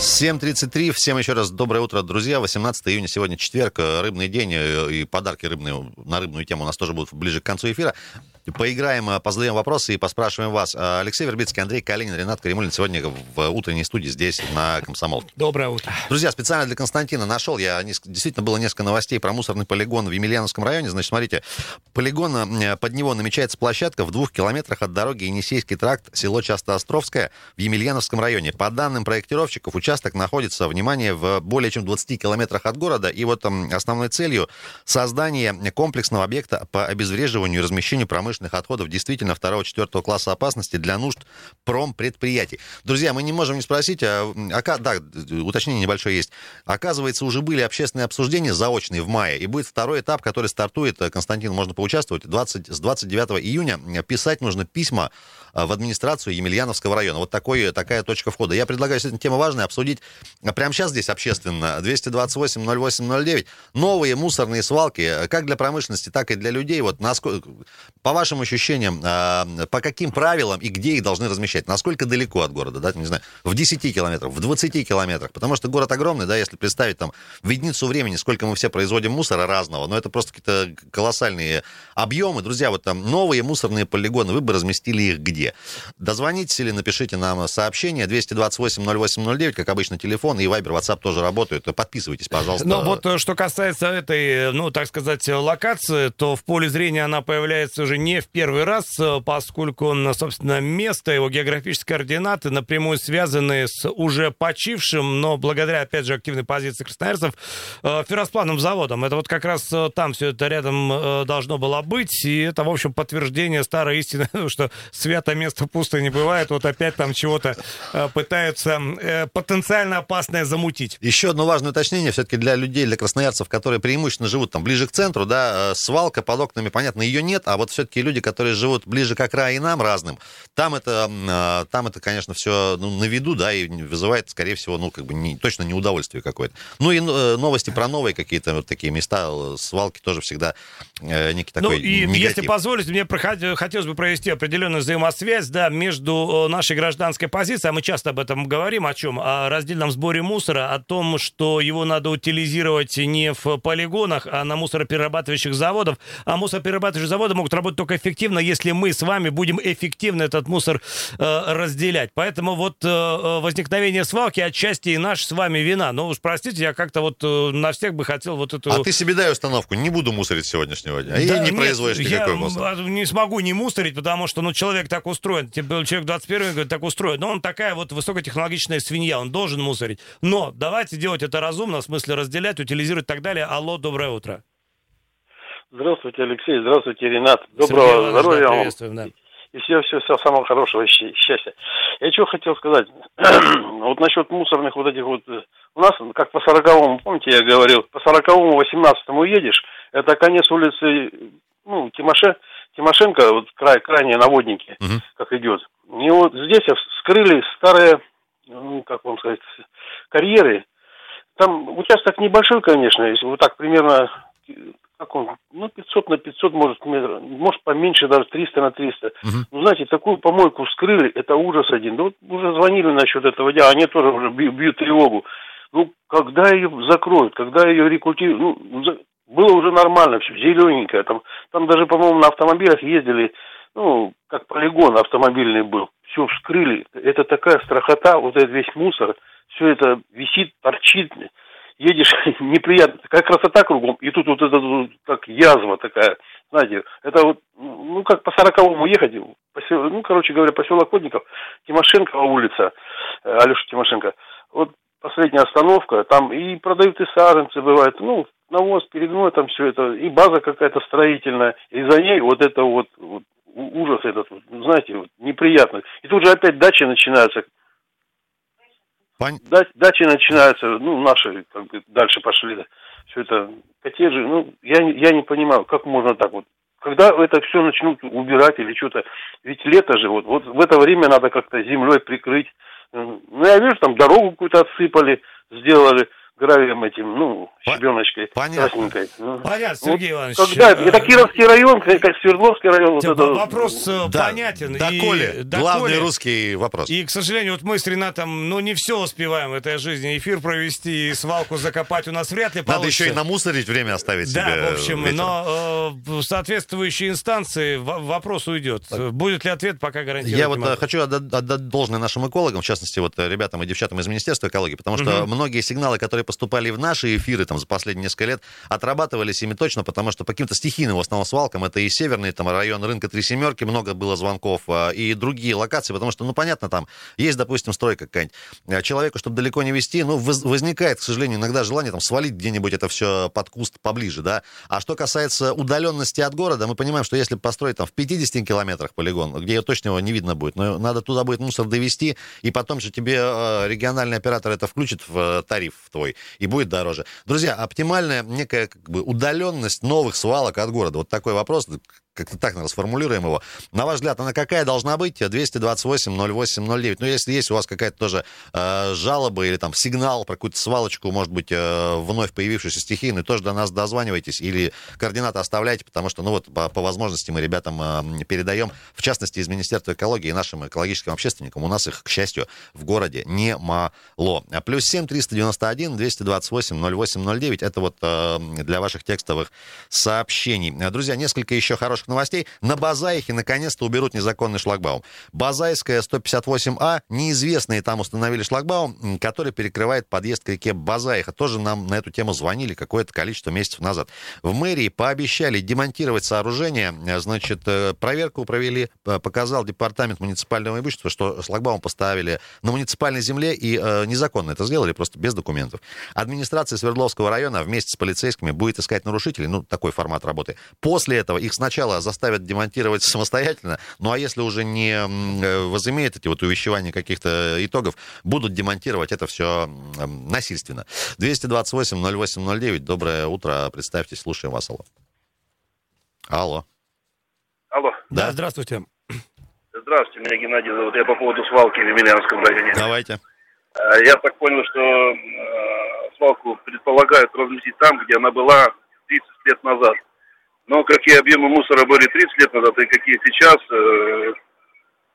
7.33. Всем еще раз доброе утро, друзья. 18 июня сегодня четверг, рыбный день, и подарки рыбные на рыбную тему у нас тоже будут ближе к концу эфира. Поиграем, э, позадаем вопросы и поспрашиваем вас. Э, Алексей Вербицкий, Андрей Калинин, Ренат Каримулин сегодня в утренней студии здесь, на Комсомол. Доброе утро. Друзья, специально для Константина нашел, я действительно было несколько новостей про мусорный полигон в Емельяновском районе. Значит, смотрите, полигон, под него намечается площадка в двух километрах от дороги Енисейский тракт, село Частоостровское в Емельяновском районе. По данным проектировщиков, участок находится, внимание, в более чем 20 километрах от города. И вот основной целью создание комплексного объекта по обезвреживанию и размещению промышленных промышленных отходов действительно второго-четвертого класса опасности для нужд промпредприятий. Друзья, мы не можем не спросить, а, а, да, уточнение небольшое есть. Оказывается, уже были общественные обсуждения заочные в мае, и будет второй этап, который стартует, э, Константин, можно поучаствовать, 20, с 29 июня. Писать нужно письма э, в администрацию Емельяновского района. Вот такой, такая точка входа. Я предлагаю, если тема важная, обсудить прямо сейчас здесь общественно. 228-08-09. Новые мусорные свалки, э, как для промышленности, так и для людей. Вот насколько, по вашим ощущениям, а, по каким правилам и где их должны размещать? Насколько далеко от города, да, не знаю, в 10 километрах, в 20 километрах? Потому что город огромный, да, если представить там в единицу времени, сколько мы все производим мусора разного, но это просто какие-то колоссальные объемы. Друзья, вот там новые мусорные полигоны, вы бы разместили их где? Дозвонитесь или напишите нам сообщение 228-08-09, как обычно, телефон, и Viber, WhatsApp тоже работают. Подписывайтесь, пожалуйста. Ну вот, э, что касается этой, ну, так сказать, локации, то в поле зрения она появляется уже не не в первый раз, э, поскольку, собственно, место, его географические координаты напрямую связаны с уже почившим, но благодаря, опять же, активной позиции красноярцев, э, ферросплавным заводом. Это вот как раз э, там все это рядом должно было быть, и это, в общем, подтверждение старой истины, что свято место пусто не бывает, вот опять там чего-то пытаются потенциально опасное замутить. Еще одно важное уточнение все-таки для людей, для красноярцев, которые преимущественно живут там ближе к центру, да, свалка под окнами, понятно, ее нет, а вот все-таки люди, которые живут ближе к окраинам разным, там это, а, там это конечно, все ну, на виду, да, и вызывает, скорее всего, ну, как бы не, точно неудовольствие какое-то. Ну, и э, новости про новые какие-то вот такие места, э, свалки тоже всегда э, некий ну, такой Ну, и негатив. если позволите, мне хотелось бы провести определенную взаимосвязь, да, между нашей гражданской позицией, а мы часто об этом говорим, о чем? О раздельном сборе мусора, о том, что его надо утилизировать не в полигонах, а на мусороперерабатывающих заводах, а мусороперерабатывающие заводы могут работать только эффективно, если мы с вами будем эффективно этот мусор э, разделять. Поэтому вот э, э, возникновение свалки отчасти и наша с вами вина. Но уж простите, я как-то вот э, на всех бы хотел вот эту... А ты себе дай установку, не буду мусорить сегодняшнего дня. Да, и не нет, производишь никакой я мусор. не смогу не мусорить, потому что ну, человек так устроен. Человек 21 говорит, так устроен. Но он такая вот высокотехнологичная свинья, он должен мусорить. Но давайте делать это разумно, в смысле разделять, утилизировать и так далее. Алло, доброе утро. Здравствуйте, Алексей. Здравствуйте, Ренат. Доброго здоровья вам. Да. И все, все, все самого хорошего счастья. Я что хотел сказать. вот насчет мусорных вот этих вот... Э, у нас, как по сороковому, помните, я говорил, по сороковому, восемнадцатому едешь, это конец улицы, ну, Тимоше, Тимошенко, вот край, крайние наводники, угу. как идет. И вот здесь вскрыли старые, ну, как вам сказать, карьеры. Там участок небольшой, конечно, если вот так примерно как он, ну, 500 на 500, может, может, поменьше, даже 300 на 300. Угу. Ну, знаете, такую помойку вскрыли, это ужас один. Да вот уже звонили насчет этого дела, они тоже уже бьют, бьют тревогу. Ну, когда ее закроют, когда ее рекультивируют, ну, было уже нормально все, зелененькое. Там, там даже, по-моему, на автомобилях ездили, ну, как полигон автомобильный был. Все вскрыли. Это такая страхота, вот этот весь мусор, все это висит, торчит едешь, неприятно, такая красота кругом, и тут вот это как язва такая, знаете, это вот, ну, как по сороковому ехать, посел, ну, короче говоря, поселок Водников, Тимошенко улица, э, Алеша Тимошенко, вот последняя остановка, там и продают и саженцы бывают, ну, навоз, перегной, там все это, и база какая-то строительная, и за ней вот это вот, вот ужас этот, знаете, вот, неприятно. И тут же опять дачи начинаются, Пон... Дачи начинаются, ну, наши как бы дальше пошли, все это коттеджи, ну, я, я не понимаю, как можно так вот. Когда это все начнут убирать или что-то, ведь лето же, вот, вот в это время надо как-то землей прикрыть. Ну, я вижу, там дорогу какую-то отсыпали, сделали гравием этим, ну, щебеночкой Понятно. красненькой. Ну, Понятно, Сергей вот, Иванович. Когда, это Кировский район, как Свердловский район. Вот это... Вопрос э, да, понятен. Доколе. И, Главный русский вопрос. И, к сожалению, вот мы с Ренатом, ну, не все успеваем в этой жизни. Эфир провести и свалку закопать у нас вряд ли получится. Надо еще и намусорить время оставить да, себе в общем, вечером. но э, соответствующие инстанции вопрос уйдет. Так. Будет ли ответ, пока гарантирую. Я вот могу. хочу отдать, отдать должное нашим экологам, в частности, вот ребятам и девчатам из Министерства экологии, потому что угу. многие сигналы, которые поступали в наши эфиры там за последние несколько лет, отрабатывались ими точно, потому что по каким-то стихийным в основном свалкам, это и северный там район рынка Три Семерки, много было звонков, а, и другие локации, потому что, ну, понятно, там есть, допустим, стройка какая-нибудь. А, человеку, чтобы далеко не вести, ну, возникает, к сожалению, иногда желание там свалить где-нибудь это все под куст поближе, да. А что касается удаленности от города, мы понимаем, что если построить там в 50 километрах полигон, где ее точно не видно будет, но надо туда будет мусор довести, и потом же тебе э, региональный оператор это включит в э, тариф твой, и будет дороже. Друзья, оптимальная некая как бы удаленность новых свалок от города. Вот такой вопрос как-то так, наверное, сформулируем его. На ваш взгляд, она какая должна быть? 228 08 09. Ну, если есть у вас какая-то тоже э, жалоба или там сигнал про какую-то свалочку, может быть, э, вновь появившуюся стихийную, тоже до нас дозванивайтесь или координаты оставляйте, потому что, ну, вот по, по возможности мы ребятам э, передаем, в частности, из Министерства экологии и нашим экологическим общественникам. У нас их, к счастью, в городе немало. А плюс 7 391 228 08 09. Это вот э, для ваших текстовых сообщений. Друзья, несколько еще хороших новостей. На Базаихе наконец-то уберут незаконный шлагбаум. Базайская 158А, неизвестные там установили шлагбаум, который перекрывает подъезд к реке Базаиха. Тоже нам на эту тему звонили какое-то количество месяцев назад. В мэрии пообещали демонтировать сооружение. Значит, э, проверку провели, показал департамент муниципального имущества, что шлагбаум поставили на муниципальной земле и э, незаконно это сделали, просто без документов. Администрация Свердловского района вместе с полицейскими будет искать нарушителей, ну, такой формат работы. После этого их сначала заставят демонтировать самостоятельно. Ну а если уже не э, возымеет эти вот увещевания каких-то итогов, будут демонтировать это все насильственно. 228-08-09. Доброе утро. Представьтесь, слушаем вас. Алло. Алло. Алло. Да, да здравствуйте. Здравствуйте, меня Геннадий зовут. Я по поводу свалки в Емельянском районе. Давайте. Э, я так понял, что э, свалку предполагают разместить там, где она была 30 лет назад. Но какие объемы мусора были 30 лет назад и какие сейчас, э,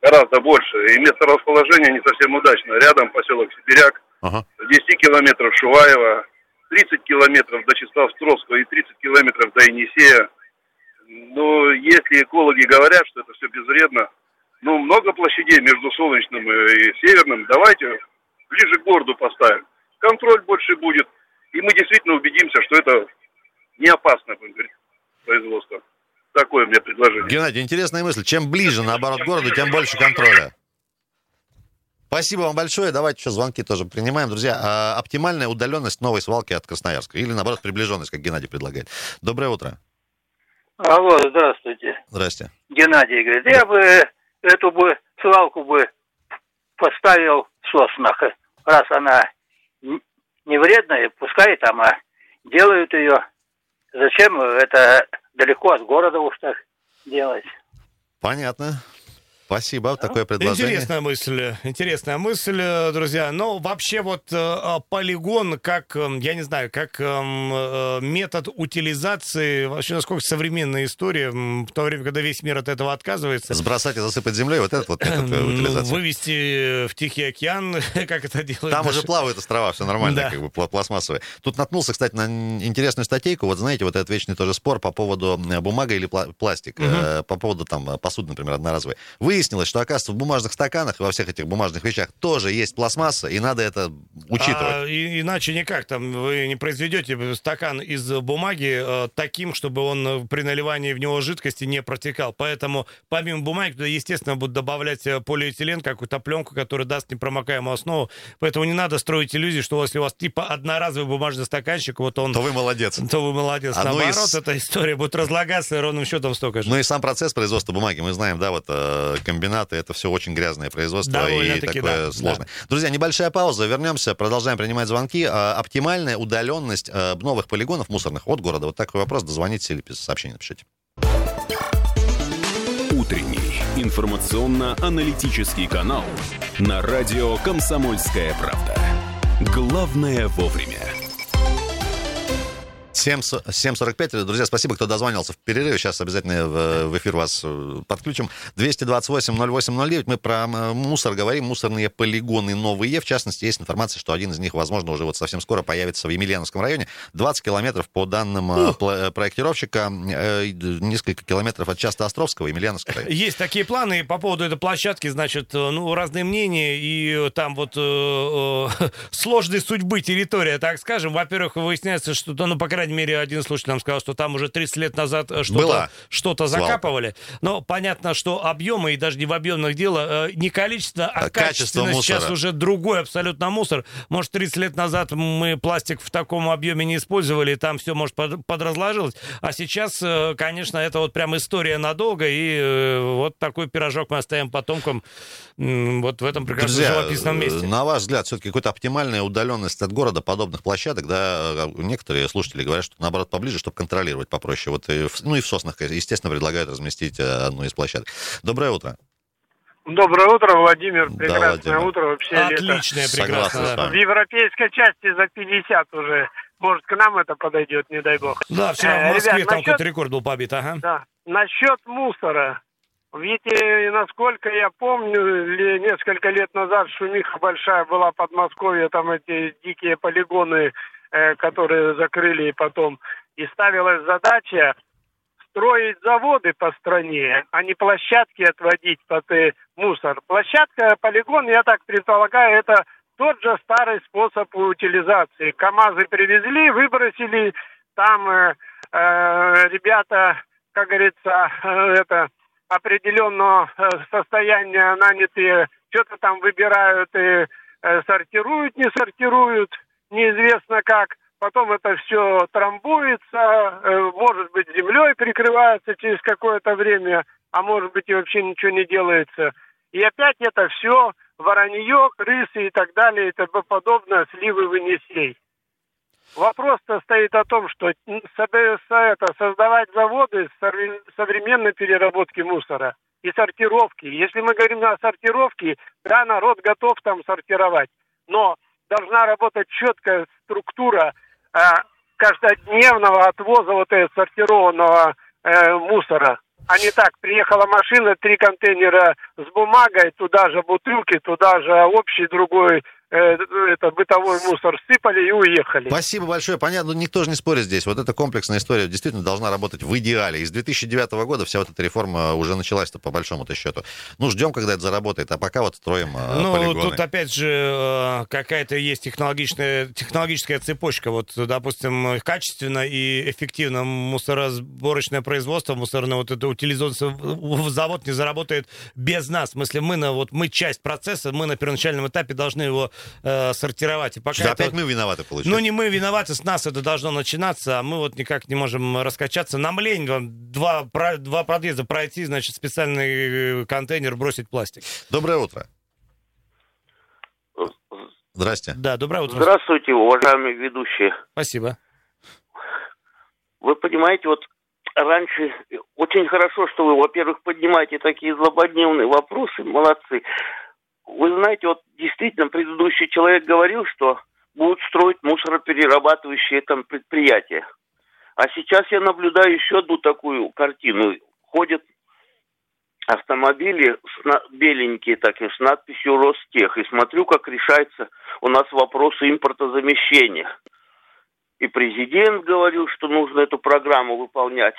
гораздо больше. И место расположения не совсем удачно. Рядом поселок Сибиряк, ага. 10 километров Шуваева, 30 километров до Чистовстровского и 30 километров до Енисея. Но если экологи говорят, что это все безвредно, ну, много площадей между Солнечным и Северным, давайте ближе к городу поставим. Контроль больше будет, и мы действительно убедимся, что это не опасно, будем говорить производства. Такое мне предложение. Геннадий, интересная мысль. Чем ближе, наоборот, городу, тем больше контроля. Спасибо вам большое. Давайте еще звонки тоже принимаем. Друзья, а оптимальная удаленность новой свалки от Красноярска. Или, наоборот, приближенность, как Геннадий предлагает. Доброе утро. Алло, здравствуйте. Здрасте. Геннадий говорит, я бы эту бы свалку бы поставил в соснах, раз она не вредная, пускай там а делают ее Зачем это далеко от города уж так делать? Понятно. Спасибо, такое предложение. Интересная мысль, интересная мысль, друзья. Но вообще вот э, а, полигон как, э, я не знаю, как э, метод утилизации, вообще насколько современная история, в то время, когда весь мир от этого отказывается. Сбросать и засыпать землей, вот этот вот метод утилизации. Вывести в Тихий океан, как это делают. Там уже плавают острова, все нормально, да. как бы пластмассовые. Тут наткнулся, кстати, на интересную статейку, вот знаете, вот этот вечный тоже спор по поводу бумага или пластик, угу. по поводу там посуды, например, одноразовой. Вы выяснилось, что, оказывается, в бумажных стаканах и во всех этих бумажных вещах тоже есть пластмасса, и надо это учитывать. А, и, иначе никак. Там вы не произведете стакан из бумаги э, таким, чтобы он при наливании в него жидкости не протекал. Поэтому помимо бумаги туда, естественно, будут добавлять э, полиэтилен, какую-то пленку, которая даст непромокаемую основу. Поэтому не надо строить иллюзии, что если у вас типа одноразовый бумажный стаканчик, вот он... То вы молодец. То вы молодец. А Наоборот, из... эта история будет разлагаться ровным счетом столько же. Ну и сам процесс производства бумаги, мы знаем, да, вот э, комбинаты, это все очень грязное производство и такое да, сложное. Да. Друзья, небольшая пауза, вернемся, продолжаем принимать звонки. А, оптимальная удаленность а, новых полигонов мусорных от города? Вот такой вопрос, дозвоните или сообщение напишите. Утренний информационно-аналитический канал на радио «Комсомольская правда». Главное вовремя. 7.45. Друзья, спасибо, кто дозвонился в перерыве. Сейчас обязательно в, в эфир вас э, подключим. 228-08-09. Мы про мусор говорим, мусорные полигоны новые. В частности, есть информация, что один из них, возможно, уже вот совсем скоро появится в Емельяновском районе. 20 километров по данным Ух. проектировщика, несколько километров от часто Островского, Емельяновского района. Есть такие планы. По поводу этой площадки, значит, ну, разные мнения. И там вот э, э, сложной судьбы территория, так скажем. Во-первых, выясняется, что, ну, по крайней мере, один слушатель нам сказал, что там уже 30 лет назад что-то, что-то закапывали. Но понятно, что объемы, и даже не в объемных дело, э, не количество, а, а качество сейчас уже другой абсолютно мусор. Может, 30 лет назад мы пластик в таком объеме не использовали, и там все, может, под, подразложилось. А сейчас, э, конечно, это вот прям история надолго, и э, вот такой пирожок мы оставим потомкам вот в этом прекрасном Друзья, живописном месте. На ваш взгляд, все-таки какая-то оптимальная удаленность от города подобных площадок, да, некоторые слушатели говорят, что наоборот поближе, чтобы контролировать попроще. Вот, и, ну и в Соснах, естественно, предлагают разместить одну из площадок. Доброе утро. Доброе утро, Владимир. Прекрасное да, Владимир. утро. Вообще Отличное, лето. прекрасное. В европейской части за 50 уже. Может, к нам это подойдет, не дай бог. Да, вчера в Москве Ребят, там насчет... какой-то рекорд был побит, ага. Да. Насчет мусора. Видите, насколько я помню, несколько лет назад шумиха большая была под Москвой, там эти дикие полигоны, э, которые закрыли потом. И ставилась задача строить заводы по стране, а не площадки отводить под э, мусор. Площадка, полигон, я так предполагаю, это тот же старый способ утилизации. КАМАЗы привезли, выбросили, там э, э, ребята, как говорится, э, это определенного э, состояния нанятые что-то там выбирают и э, сортируют, не сортируют, неизвестно как. Потом это все трамбуется, э, может быть, землей прикрывается через какое-то время, а может быть и вообще ничего не делается. И опять это все воронье, крысы и так далее и тому подобное, сливы вынесей. Вопрос-то стоит о том, что это, создавать заводы современной переработки мусора и сортировки. Если мы говорим о сортировке, да, народ готов там сортировать, но должна работать четкая структура э, каждодневного отвоза вот этого сортированного э, мусора. А не так, приехала машина, три контейнера с бумагой, туда же бутылки, туда же общий другой это бытовой мусор сыпали и уехали. Спасибо большое. Понятно, никто же не спорит здесь. Вот эта комплексная история действительно должна работать в идеале. И с 2009 года вся вот эта реформа уже началась-то по большому-то счету. Ну, ждем, когда это заработает, а пока вот строим э, Ну, полигоны. тут опять же э, какая-то есть технологичная, технологическая цепочка. Вот, допустим, качественно и эффективно мусоросборочное производство, мусорное вот это утилизация, завод не заработает без нас. В смысле, мы, на, вот, мы часть процесса, мы на первоначальном этапе должны его э, сортировать. И пока Что, это, опять мы виноваты, получается? Ну, не мы виноваты, с нас это должно начинаться, а мы вот никак не можем раскачаться. Нам лень два, два подъезда пройти, значит, специальный э, контейнер бросить пластик. Доброе утро. Здрасте. Да, доброе утро. Здравствуйте, уважаемые ведущие. Спасибо. Вы понимаете, вот раньше очень хорошо, что вы, во-первых, поднимаете такие злободневные вопросы, молодцы. Вы знаете, вот действительно предыдущий человек говорил, что будут строить мусороперерабатывающие там предприятия. А сейчас я наблюдаю еще одну такую картину. Ходят автомобили с, беленькие такие, с надписью Ростех. И смотрю, как решается у нас вопрос импортозамещения. И президент говорил, что нужно эту программу выполнять.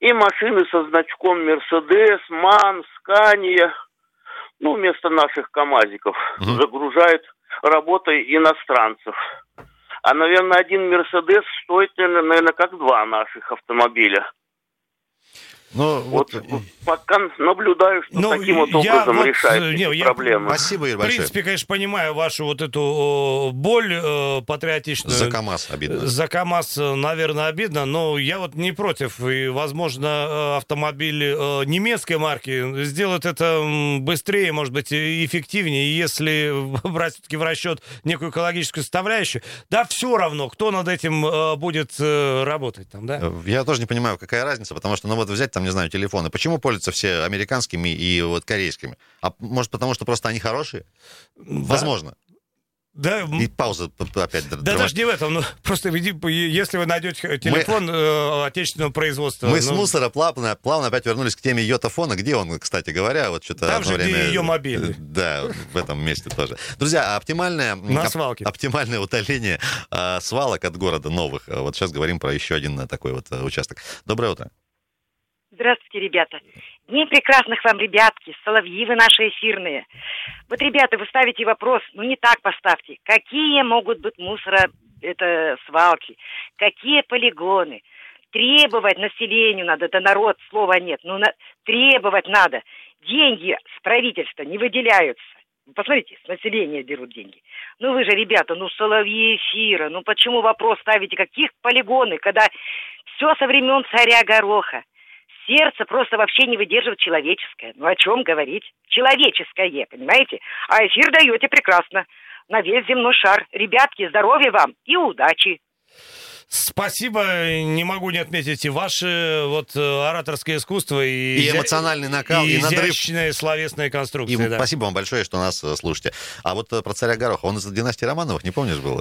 И машины со значком Мерседес, МАН, Скания – ну, вместо наших КАМАЗиков угу. загружают работой иностранцев. А, наверное, один Мерседес стоит, наверное, как два наших автомобиля. Ну, вот, вот пока наблюдаю, что ну, таким вот образом вот, решается не, я, проблемы. Спасибо, Игорь В принципе, конечно, понимаю вашу вот эту боль э, патриотичную. За КАМАЗ обидно. За КАМАЗ, наверное, обидно, но я вот не против. И, возможно, э, автомобиль э, немецкой марки сделает это быстрее, может быть, эффективнее, если брать все-таки в расчет некую экологическую составляющую. Да, все равно, кто над этим э, будет э, работать там, да? Я тоже не понимаю, какая разница, потому что, ну вот взять там, не знаю, телефоны. Почему пользуются все американскими и вот корейскими? А может потому, что просто они хорошие? Да. Возможно. Да, И пауза опять. да драма- даже не в этом, ну просто если вы найдете телефон э, отечественного производства. Мы с ну, мусора плавно, плавно опять вернулись к теме йотафона. Где он, кстати говоря? Вот что-то Там же, где время... её мобильный. Да, в этом месте тоже. Друзья, а оптимальное... На оп- свалке. Оптимальное утоление а, свалок от города новых. Вот сейчас говорим про еще один а, такой вот участок. Доброе утро. Здравствуйте, ребята. Дней прекрасных вам, ребятки, соловьи вы наши эфирные. Вот, ребята, вы ставите вопрос, ну не так поставьте. Какие могут быть мусора, это свалки? Какие полигоны? Требовать населению надо, это народ, слова нет. Ну, на- требовать надо. Деньги с правительства не выделяются. Вы Посмотрите, с населения берут деньги. Ну вы же, ребята, ну соловьи эфира, ну почему вопрос ставите, каких полигоны, когда все со времен царя Гороха. Сердце просто вообще не выдерживает человеческое. Ну о чем говорить? Человеческое, понимаете? А эфир даете прекрасно. На весь земной шар. Ребятки, здоровья вам и удачи. Спасибо, не могу не отметить и ваше вот э, ораторское искусство и, И эмоциональный накал, и надрыв. изящная словесная И конструкция. да. спасибо вам большое, что нас э, слушаете. А вот э, про царя Гороха, он из династии Романовых, не помнишь, был?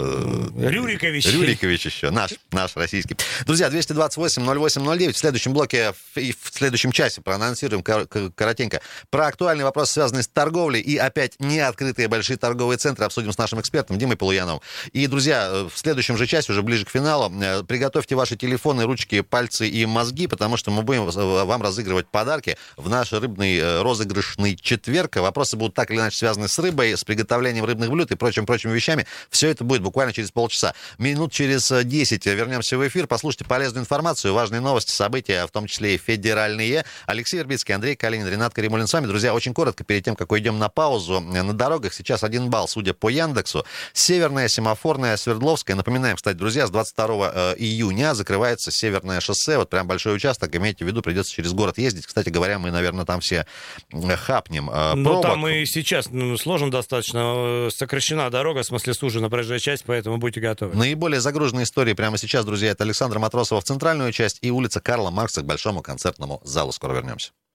Рюрикович. Рюрикович еще, наш, наш российский. Друзья, 228-08-09. В следующем блоке и в следующем часе проанонсируем коротенько про актуальный вопрос, связанный с торговлей. И опять не открытые большие торговые центры обсудим с нашим экспертом Димой Полуяновым. И, друзья, в следующем же часе, уже ближе к финалу, приготовьте ваши телефоны, ручки, пальцы и мозги, потому что мы будем э, вам разыгрывать подарки в наш рыбный э, розыгрышный четверг. Вопросы будут так или иначе связаны с рыбой, с приготовлением рыбных блюд и прочим-прочими вещами. Все это будет буквально через полчаса. Минут через э, 10 вернемся в эфир. Послушайте полезную информацию, важные новости, события, в том числе и федеральные. Алексей Вербицкий, Андрей Калинин, Ренат Каримулин с вами. Друзья, очень коротко, перед тем, как уйдем на паузу, э, на дорогах сейчас один балл, судя по Яндексу. Северная, Семафорная, Свердловская. Напоминаем, кстати, друзья, с 22 э, июня закрывается Северное шоссе. Вот прям большой участок. Имейте в виду, придется через город ездить. Кстати говоря, мы, наверное, там все э, хапнем. э, Ну, пробок. там и сейчас ну, сложно достаточно. э, Сокращена дорога, в смысле сужена проезжая часть, поэтому будьте готовы. Наиболее загруженные истории прямо сейчас, друзья, это Александр Матросова в центральную часть и улица Карла Маркса к Большому концертному залу. Скоро вернемся.